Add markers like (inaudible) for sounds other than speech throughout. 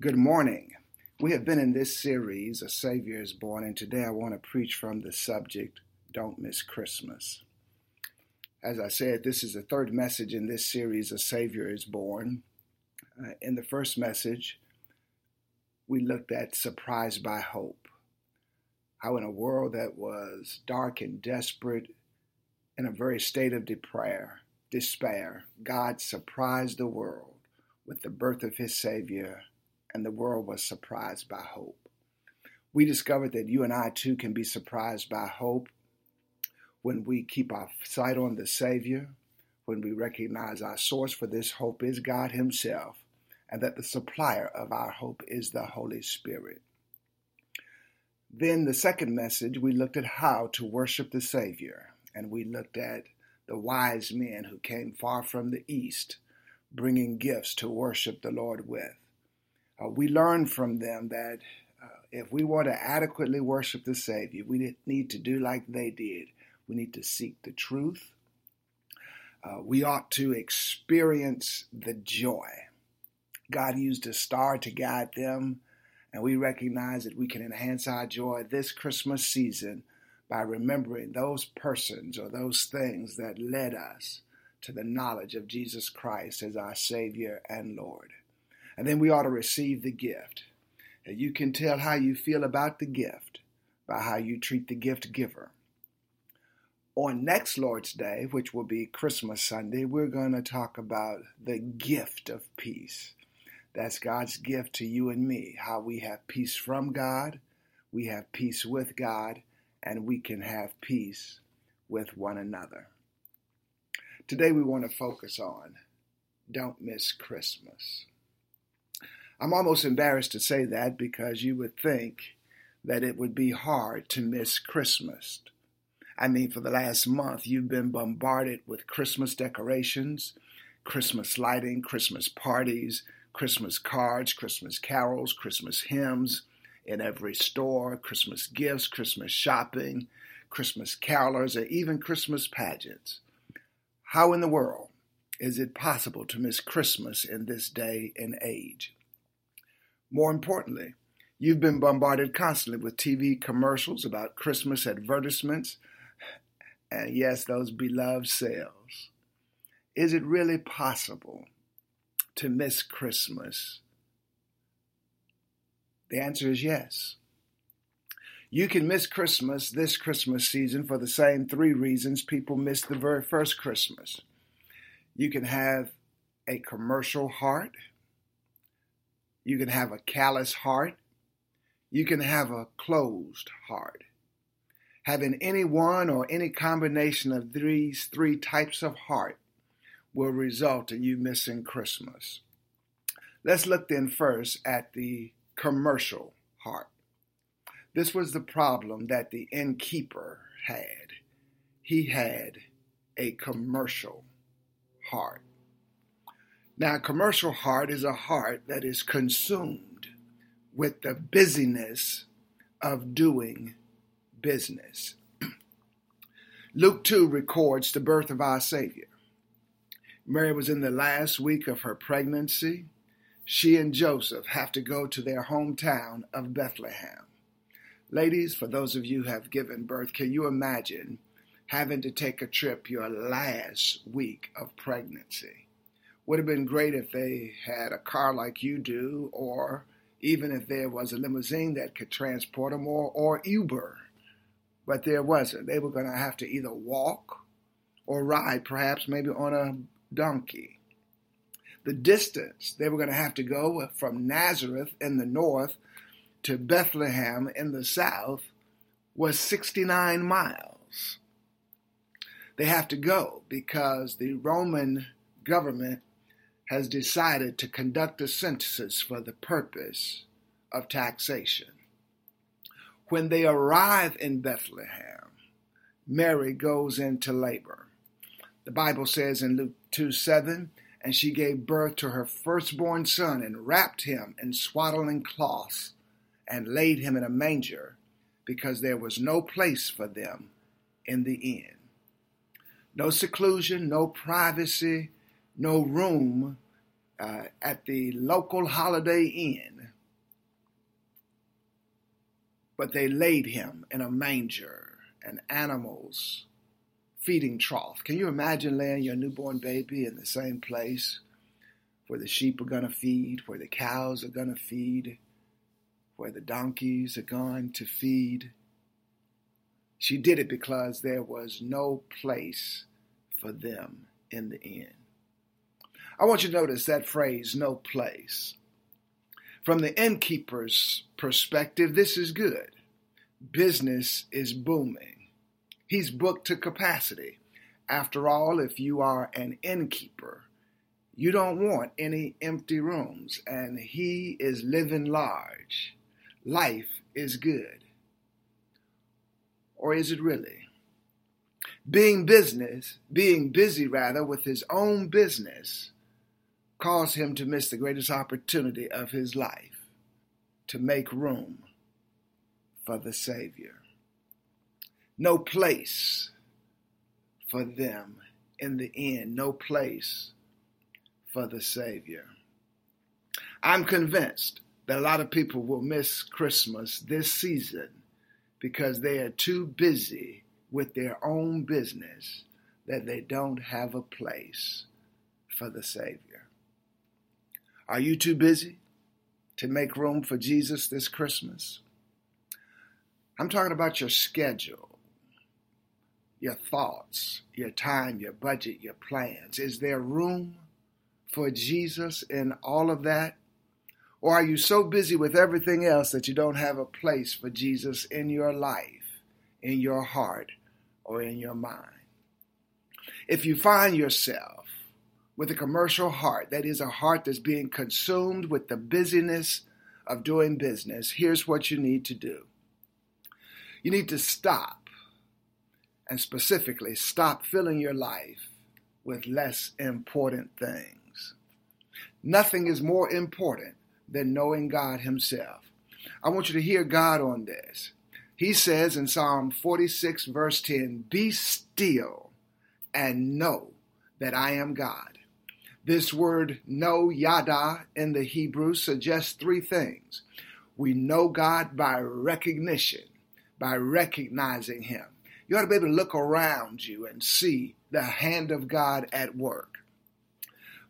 Good morning. We have been in this series, A Savior is Born, and today I want to preach from the subject, Don't Miss Christmas. As I said, this is the third message in this series, A Savior is Born. Uh, in the first message, we looked at Surprised by Hope. How, in a world that was dark and desperate, in a very state of despair, despair, God surprised the world with the birth of His Savior and the world was surprised by hope. We discovered that you and I too can be surprised by hope when we keep our sight on the Savior, when we recognize our source for this hope is God Himself, and that the supplier of our hope is the Holy Spirit. Then, the second message, we looked at how to worship the Savior, and we looked at the wise men who came far from the east, bringing gifts to worship the Lord with uh, we learn from them that uh, if we want to adequately worship the Savior, we need to do like they did. We need to seek the truth. Uh, we ought to experience the joy. God used a star to guide them, and we recognize that we can enhance our joy this Christmas season by remembering those persons or those things that led us to the knowledge of Jesus Christ as our Savior and Lord. And then we ought to receive the gift. And you can tell how you feel about the gift by how you treat the gift giver. On next Lord's Day, which will be Christmas Sunday, we're going to talk about the gift of peace. That's God's gift to you and me, how we have peace from God, we have peace with God, and we can have peace with one another. Today we want to focus on don't miss Christmas. I'm almost embarrassed to say that because you would think that it would be hard to miss Christmas. I mean, for the last month, you've been bombarded with Christmas decorations, Christmas lighting, Christmas parties, Christmas cards, Christmas carols, Christmas hymns in every store, Christmas gifts, Christmas shopping, Christmas carolers, or even Christmas pageants. How in the world is it possible to miss Christmas in this day and age? More importantly, you've been bombarded constantly with TV commercials about Christmas advertisements and, yes, those beloved sales. Is it really possible to miss Christmas? The answer is yes. You can miss Christmas this Christmas season for the same three reasons people missed the very first Christmas. You can have a commercial heart you can have a callous heart. You can have a closed heart. Having any one or any combination of these three types of heart will result in you missing Christmas. Let's look then first at the commercial heart. This was the problem that the innkeeper had. He had a commercial heart. Now, a commercial heart is a heart that is consumed with the busyness of doing business. (clears throat) Luke 2 records the birth of our Savior. Mary was in the last week of her pregnancy. She and Joseph have to go to their hometown of Bethlehem. Ladies, for those of you who have given birth, can you imagine having to take a trip your last week of pregnancy? Would have been great if they had a car like you do, or even if there was a limousine that could transport them, or, or Uber. But there wasn't. They were going to have to either walk or ride, perhaps maybe on a donkey. The distance they were going to have to go from Nazareth in the north to Bethlehem in the south was 69 miles. They have to go because the Roman government has decided to conduct a census for the purpose of taxation. When they arrive in Bethlehem, Mary goes into labor. The Bible says in Luke 2 7, and she gave birth to her firstborn son and wrapped him in swaddling cloths and laid him in a manger because there was no place for them in the inn. No seclusion, no privacy, no room uh, at the local Holiday Inn, but they laid him in a manger, an animal's feeding trough. Can you imagine laying your newborn baby in the same place where the sheep are going to feed, where the cows are going to feed, where the donkeys are going to feed? She did it because there was no place for them in the inn. I want you to notice that phrase, no place. From the innkeeper's perspective, this is good. Business is booming. He's booked to capacity. After all, if you are an innkeeper, you don't want any empty rooms, and he is living large. Life is good. Or is it really? Being business, being busy rather with his own business, caused him to miss the greatest opportunity of his life to make room for the Savior. No place for them in the end, no place for the Savior. I'm convinced that a lot of people will miss Christmas this season because they are too busy with their own business that they don't have a place for the Savior. Are you too busy to make room for Jesus this Christmas? I'm talking about your schedule, your thoughts, your time, your budget, your plans. Is there room for Jesus in all of that? Or are you so busy with everything else that you don't have a place for Jesus in your life, in your heart, or in your mind? If you find yourself with a commercial heart, that is, a heart that's being consumed with the busyness of doing business, here's what you need to do. You need to stop, and specifically, stop filling your life with less important things. Nothing is more important than knowing God Himself. I want you to hear God on this. He says in Psalm 46, verse 10, Be still and know that I am God. This word know, yada, in the Hebrew suggests three things. We know God by recognition, by recognizing Him. You ought to be able to look around you and see the hand of God at work.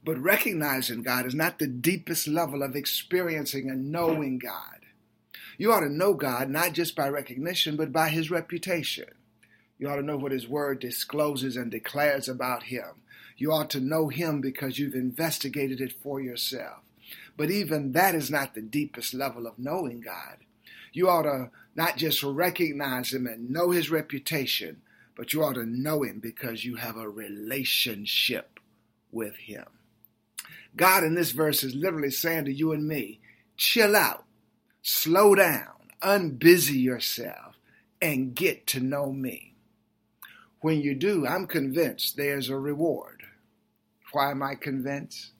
But recognizing God is not the deepest level of experiencing and knowing God. You ought to know God not just by recognition, but by His reputation. You ought to know what His Word discloses and declares about Him. You ought to know Him because you've investigated it for yourself. But even that is not the deepest level of knowing God. You ought to not just recognize Him and know His reputation, but you ought to know Him because you have a relationship with Him. God in this verse is literally saying to you and me, chill out, slow down, unbusy yourself, and get to know me. When you do, I'm convinced there's a reward. Why am I convinced?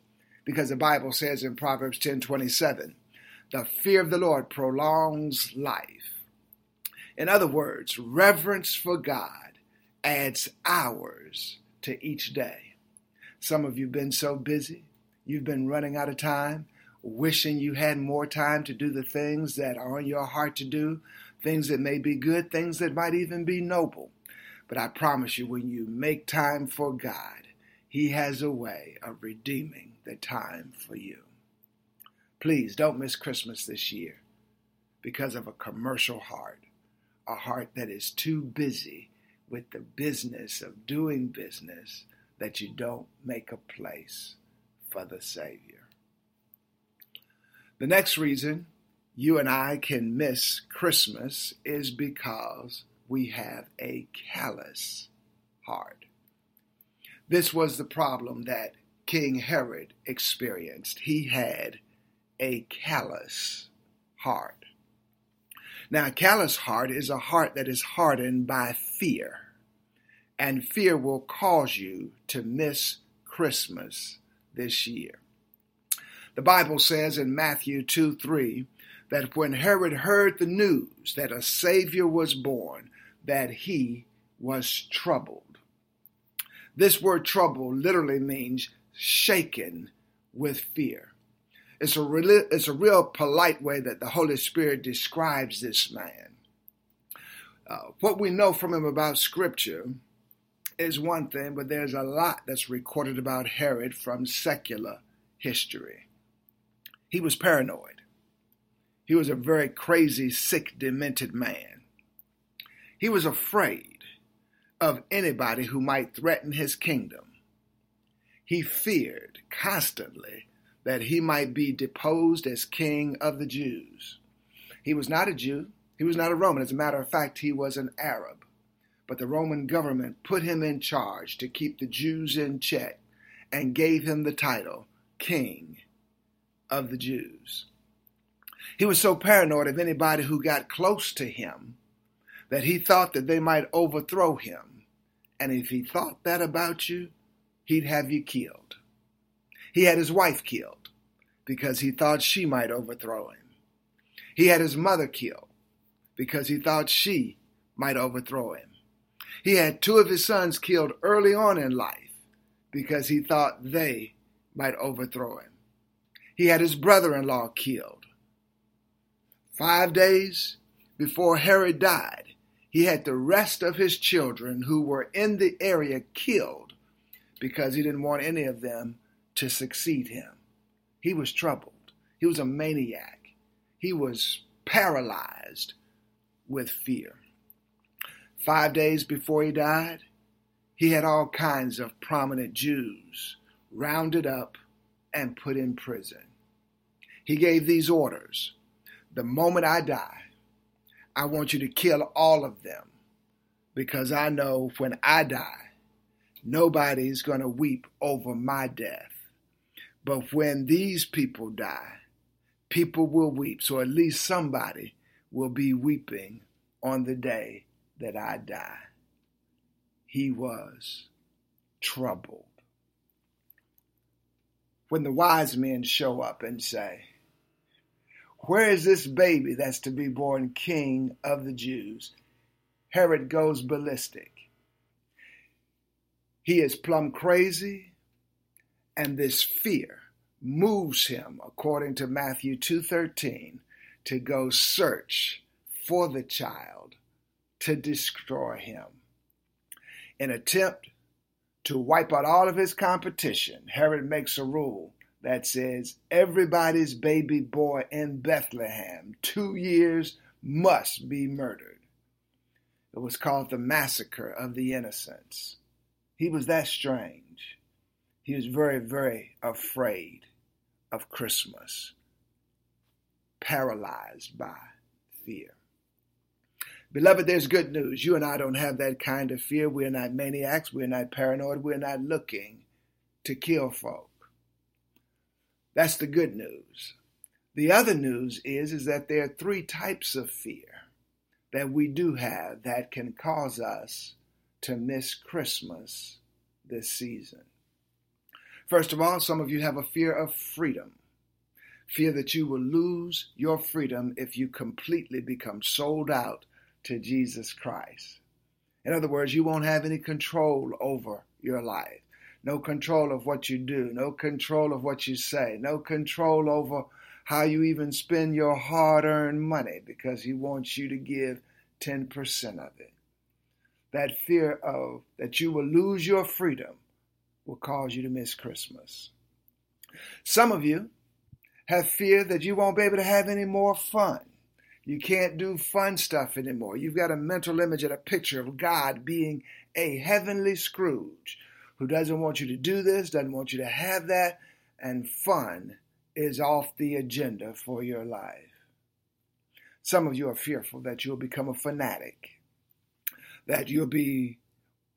Because the Bible says in Proverbs 10:27, "The fear of the Lord prolongs life." In other words, reverence for God adds hours to each day. Some of you have been so busy, you've been running out of time, wishing you had more time to do the things that are on your heart to do, things that may be good, things that might even be noble. But I promise you, when you make time for God, he has a way of redeeming the time for you. Please don't miss Christmas this year because of a commercial heart, a heart that is too busy with the business of doing business that you don't make a place for the Savior. The next reason you and I can miss Christmas is because we have a callous heart. This was the problem that King Herod experienced. He had a callous heart. Now, a callous heart is a heart that is hardened by fear, and fear will cause you to miss Christmas this year. The Bible says in Matthew 2 3 that when Herod heard the news that a Savior was born, that he was troubled. This word trouble literally means shaken with fear. It's a, real, it's a real polite way that the Holy Spirit describes this man. Uh, what we know from him about Scripture is one thing, but there's a lot that's recorded about Herod from secular history. He was paranoid. He was a very crazy, sick, demented man. He was afraid of anybody who might threaten his kingdom. He feared constantly that he might be deposed as king of the Jews. He was not a Jew. He was not a Roman. As a matter of fact, he was an Arab. But the Roman government put him in charge to keep the Jews in check and gave him the title King of the Jews. He was so paranoid of anybody who got close to him that he thought that they might overthrow him. And if he thought that about you, he'd have you killed. He had his wife killed because he thought she might overthrow him. He had his mother killed because he thought she might overthrow him. He had two of his sons killed early on in life because he thought they might overthrow him. He had his brother in law killed. Five days before Herod died, he had the rest of his children who were in the area killed because he didn't want any of them to succeed him. He was troubled. He was a maniac. He was paralyzed with fear. Five days before he died, he had all kinds of prominent Jews rounded up and put in prison. He gave these orders The moment I die, I want you to kill all of them because I know when I die, nobody's going to weep over my death. But when these people die, people will weep. So at least somebody will be weeping on the day that I die. He was troubled. When the wise men show up and say, Where is this baby that's to be born king of the Jews? Herod goes ballistic. He is plumb crazy, and this fear moves him, according to Matthew 2:13, to go search for the child to destroy him. In attempt to wipe out all of his competition, Herod makes a rule that says everybody's baby boy in Bethlehem, two years, must be murdered. It was called the Massacre of the Innocents. He was that strange. He was very, very afraid of Christmas, paralyzed by fear. Beloved, there's good news. You and I don't have that kind of fear. We're not maniacs. We're not paranoid. We're not looking to kill folk. That's the good news. The other news is, is that there are three types of fear that we do have that can cause us to miss Christmas this season. First of all, some of you have a fear of freedom. Fear that you will lose your freedom if you completely become sold out to Jesus Christ. In other words, you won't have any control over your life. No control of what you do, no control of what you say, no control over how you even spend your hard earned money because he wants you to give 10% of it. That fear of that you will lose your freedom will cause you to miss Christmas. Some of you have fear that you won't be able to have any more fun. You can't do fun stuff anymore. You've got a mental image and a picture of God being a heavenly Scrooge who doesn't want you to do this, doesn't want you to have that, and fun is off the agenda for your life. Some of you are fearful that you'll become a fanatic, that you'll be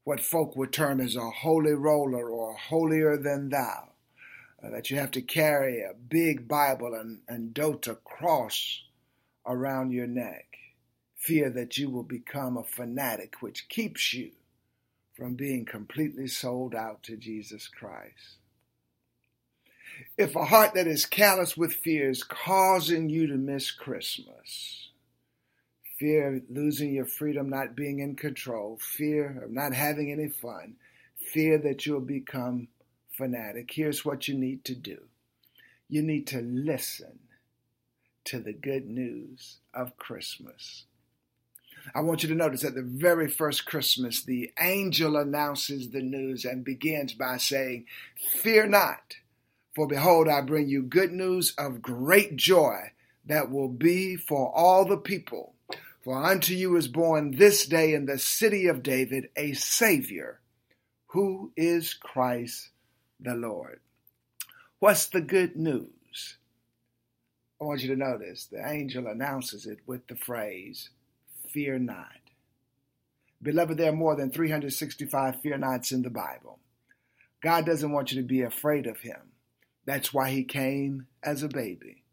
what folk would term as a holy roller or holier than thou, uh, that you have to carry a big Bible and, and dote a cross around your neck. Fear that you will become a fanatic, which keeps you from being completely sold out to Jesus Christ. If a heart that is callous with fear is causing you to miss Christmas, fear of losing your freedom, not being in control, fear of not having any fun, fear that you'll become fanatic, here's what you need to do. You need to listen to the good news of Christmas. I want you to notice that the very first Christmas, the angel announces the news and begins by saying, Fear not, for behold, I bring you good news of great joy that will be for all the people. For unto you is born this day in the city of David a Savior, who is Christ the Lord. What's the good news? I want you to notice the angel announces it with the phrase, Fear not. Beloved, there are more than 365 fear nots in the Bible. God doesn't want you to be afraid of Him. That's why He came as a baby.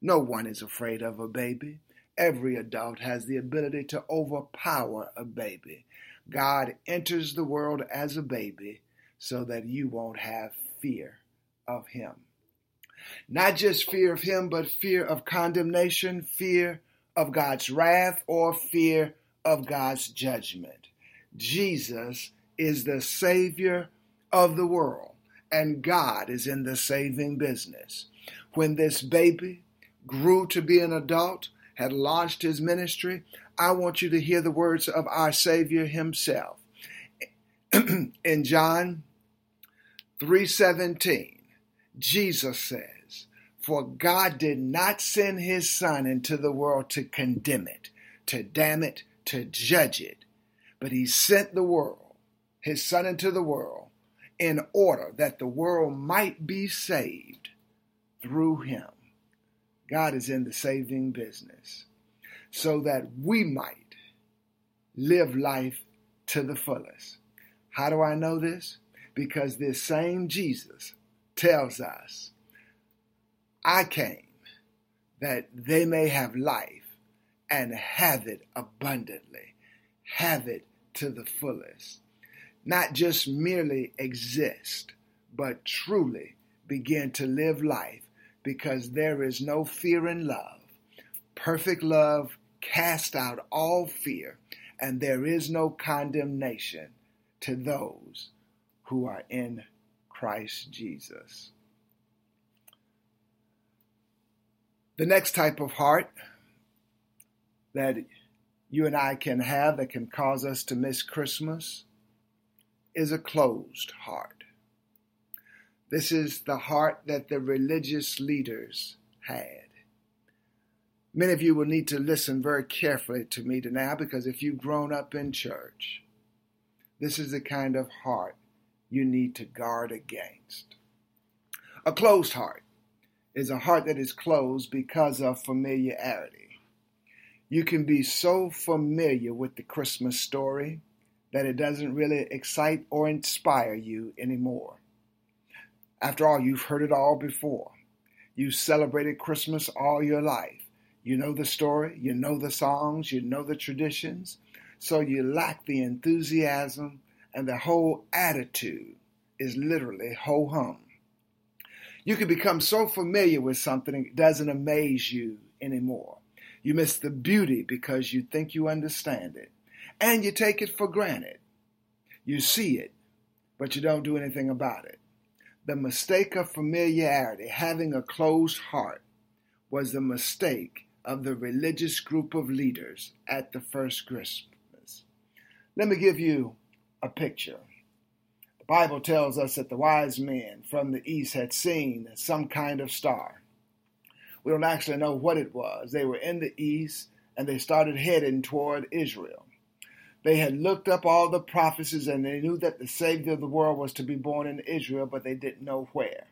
No one is afraid of a baby. Every adult has the ability to overpower a baby. God enters the world as a baby so that you won't have fear of Him. Not just fear of Him, but fear of condemnation, fear of God's wrath, or fear of God's judgment. Jesus is the Savior of the world, and God is in the saving business. When this baby grew to be an adult, had launched his ministry, I want you to hear the words of our Savior himself. (clears throat) in John 3:17, Jesus says, "For God did not send his son into the world to condemn it, to damn it, to judge it, but he sent the world, his son into the world, in order that the world might be saved through him." God is in the saving business so that we might live life to the fullest. How do I know this? Because this same Jesus tells us, I came that they may have life and have it abundantly, have it to the fullest. Not just merely exist, but truly begin to live life because there is no fear in love. Perfect love casts out all fear, and there is no condemnation to those who are in Christ Jesus. The next type of heart that you and I can have that can cause us to miss Christmas is a closed heart. This is the heart that the religious leaders had. Many of you will need to listen very carefully to me now because if you've grown up in church, this is the kind of heart you need to guard against. A closed heart is a heart that is closed because of familiarity. You can be so familiar with the Christmas story that it doesn't really excite or inspire you anymore. After all, you've heard it all before. You've celebrated Christmas all your life. You know the story, you know the songs, you know the traditions, so you lack the enthusiasm, and the whole attitude is literally ho hum. You can become so familiar with something it doesn't amaze you anymore. You miss the beauty because you think you understand it, and you take it for granted. You see it, but you don't do anything about it. The mistake of familiarity, having a closed heart, was the mistake of the religious group of leaders at the first Christmas. Let me give you a picture. The Bible tells us that the wise men from the east had seen some kind of star. We don't actually know what it was. They were in the east and they started heading toward Israel. They had looked up all the prophecies and they knew that the Savior of the world was to be born in Israel, but they didn't know where.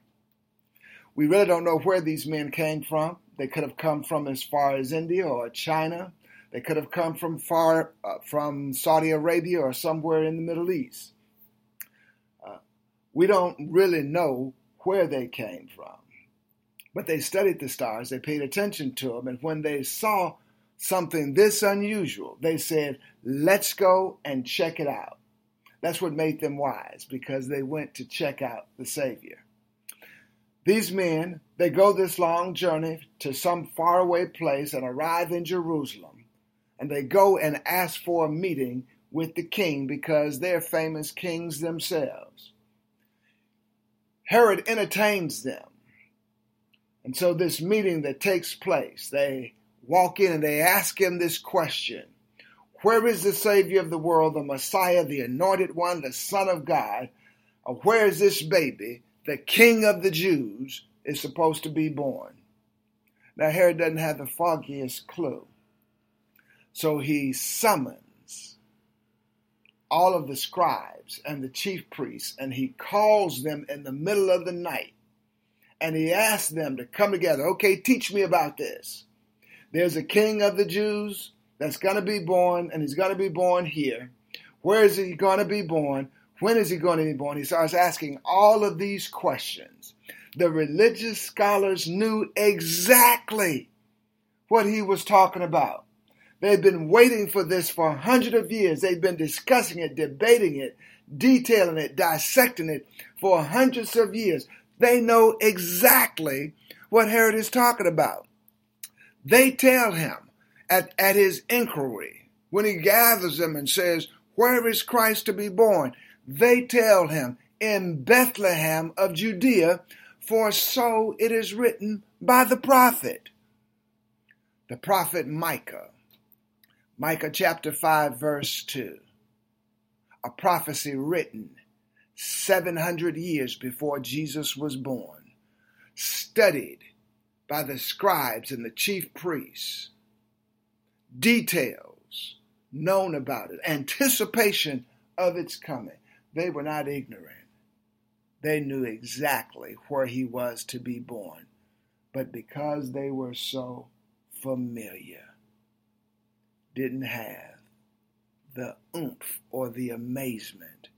We really don't know where these men came from. They could have come from as far as India or China. They could have come from far uh, from Saudi Arabia or somewhere in the Middle East. We don't really know where they came from. But they studied the stars, they paid attention to them, and when they saw something this unusual, they said, let's go and check it out. That's what made them wise because they went to check out the Savior. These men, they go this long journey to some faraway place and arrive in Jerusalem. And they go and ask for a meeting with the king because they're famous kings themselves. Herod entertains them. And so, this meeting that takes place, they walk in and they ask him this question Where is the Savior of the world, the Messiah, the Anointed One, the Son of God? Or where is this baby, the King of the Jews, is supposed to be born? Now, Herod doesn't have the foggiest clue. So he summons all of the scribes and the chief priests, and he calls them in the middle of the night. And he asks them to come together. Okay, teach me about this. There's a king of the Jews that's going to be born, and he's going to be born here. Where is he going to be born? When is he going to be born? He starts asking all of these questions. The religious scholars knew exactly what he was talking about. They've been waiting for this for a hundred of years. They've been discussing it, debating it, detailing it, dissecting it for hundreds of years. They know exactly what Herod is talking about. They tell him at, at his inquiry, when he gathers them and says, Where is Christ to be born? They tell him, In Bethlehem of Judea, for so it is written by the prophet. The prophet Micah Micah chapter 5, verse 2. A prophecy written 700 years before Jesus was born, studied by the scribes and the chief priests, details known about it, anticipation of its coming. They were not ignorant. They knew exactly where he was to be born. But because they were so familiar, didn't have the oomph or the amazement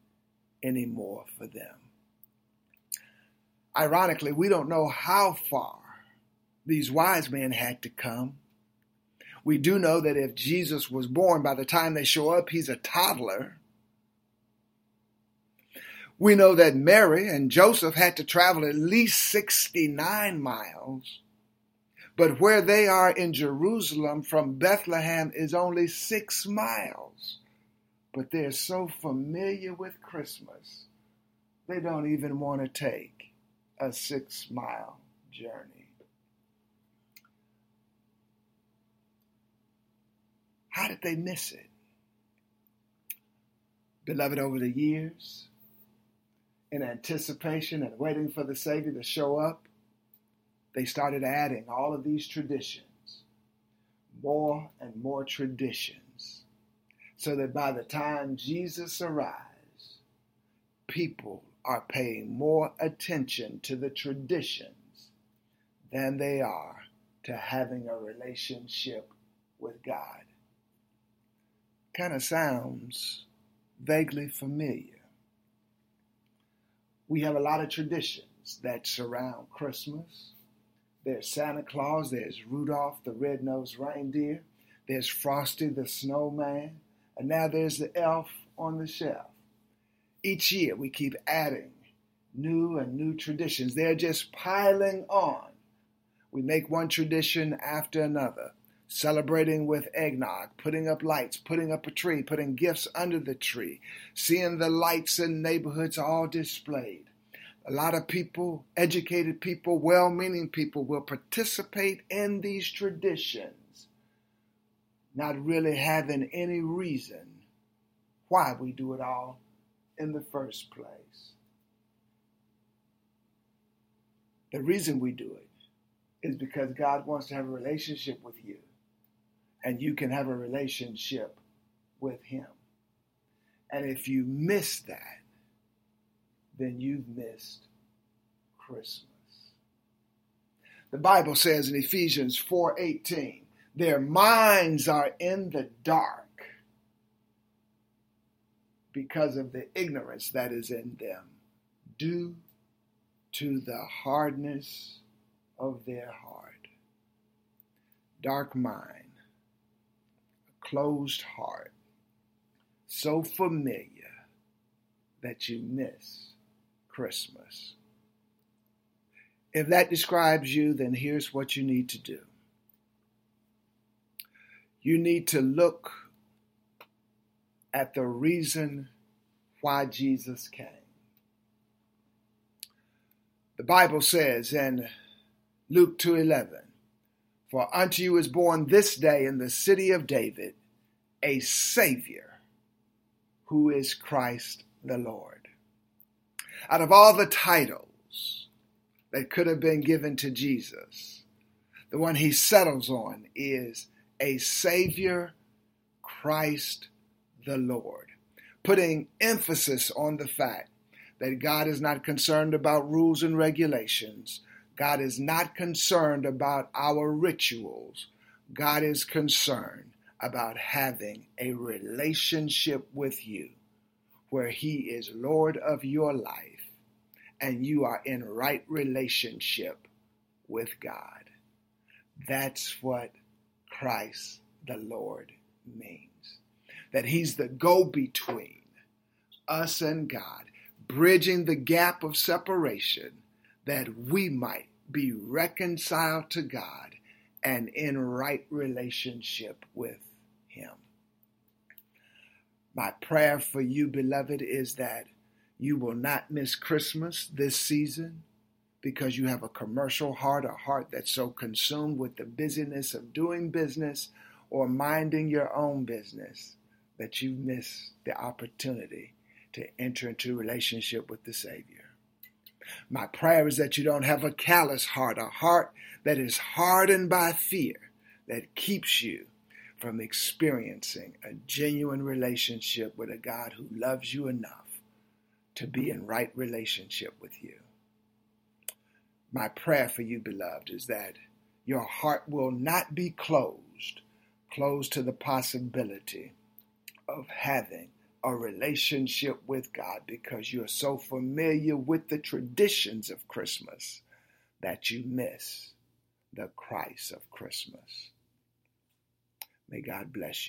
anymore for them. Ironically, we don't know how far these wise men had to come. We do know that if Jesus was born, by the time they show up, he's a toddler. We know that Mary and Joseph had to travel at least 69 miles but where they are in Jerusalem from Bethlehem is only six miles. But they're so familiar with Christmas, they don't even want to take a six mile journey. How did they miss it? Beloved, over the years, in anticipation and waiting for the Savior to show up, they started adding all of these traditions, more and more traditions, so that by the time Jesus arrives, people are paying more attention to the traditions than they are to having a relationship with God. Kind of sounds vaguely familiar. We have a lot of traditions that surround Christmas there's Santa Claus, there's Rudolph the red-nosed reindeer, there's Frosty the snowman, and now there's the elf on the shelf. Each year we keep adding new and new traditions. They're just piling on. We make one tradition after another, celebrating with eggnog, putting up lights, putting up a tree, putting gifts under the tree, seeing the lights in neighborhoods all displayed. A lot of people, educated people, well meaning people, will participate in these traditions, not really having any reason why we do it all in the first place. The reason we do it is because God wants to have a relationship with you, and you can have a relationship with Him. And if you miss that, then you've missed Christmas. The Bible says in Ephesians 4:18, their minds are in the dark because of the ignorance that is in them due to the hardness of their heart. Dark mind, closed heart, so familiar that you miss Christmas. If that describes you, then here's what you need to do. You need to look at the reason why Jesus came. The Bible says in Luke 2:11, "For unto you is born this day in the city of David a Savior who is Christ the Lord. Out of all the titles that could have been given to Jesus, the one he settles on is a Savior, Christ the Lord, putting emphasis on the fact that God is not concerned about rules and regulations. God is not concerned about our rituals. God is concerned about having a relationship with you where He is Lord of your life and you are in right relationship with God. That's what Christ the Lord means. That He's the go between us and God, bridging the gap of separation that we might be reconciled to God and in right relationship with Him. My prayer for you, beloved, is that you will not miss Christmas this season because you have a commercial heart, a heart that's so consumed with the busyness of doing business or minding your own business that you miss the opportunity to enter into relationship with the Savior. My prayer is that you don't have a callous heart, a heart that is hardened by fear that keeps you from experiencing a genuine relationship with a God who loves you enough to be in right relationship with you. My prayer for you, beloved, is that your heart will not be closed, closed to the possibility of having a relationship with God because you're so familiar with the traditions of Christmas that you miss the Christ of Christmas. May God bless you.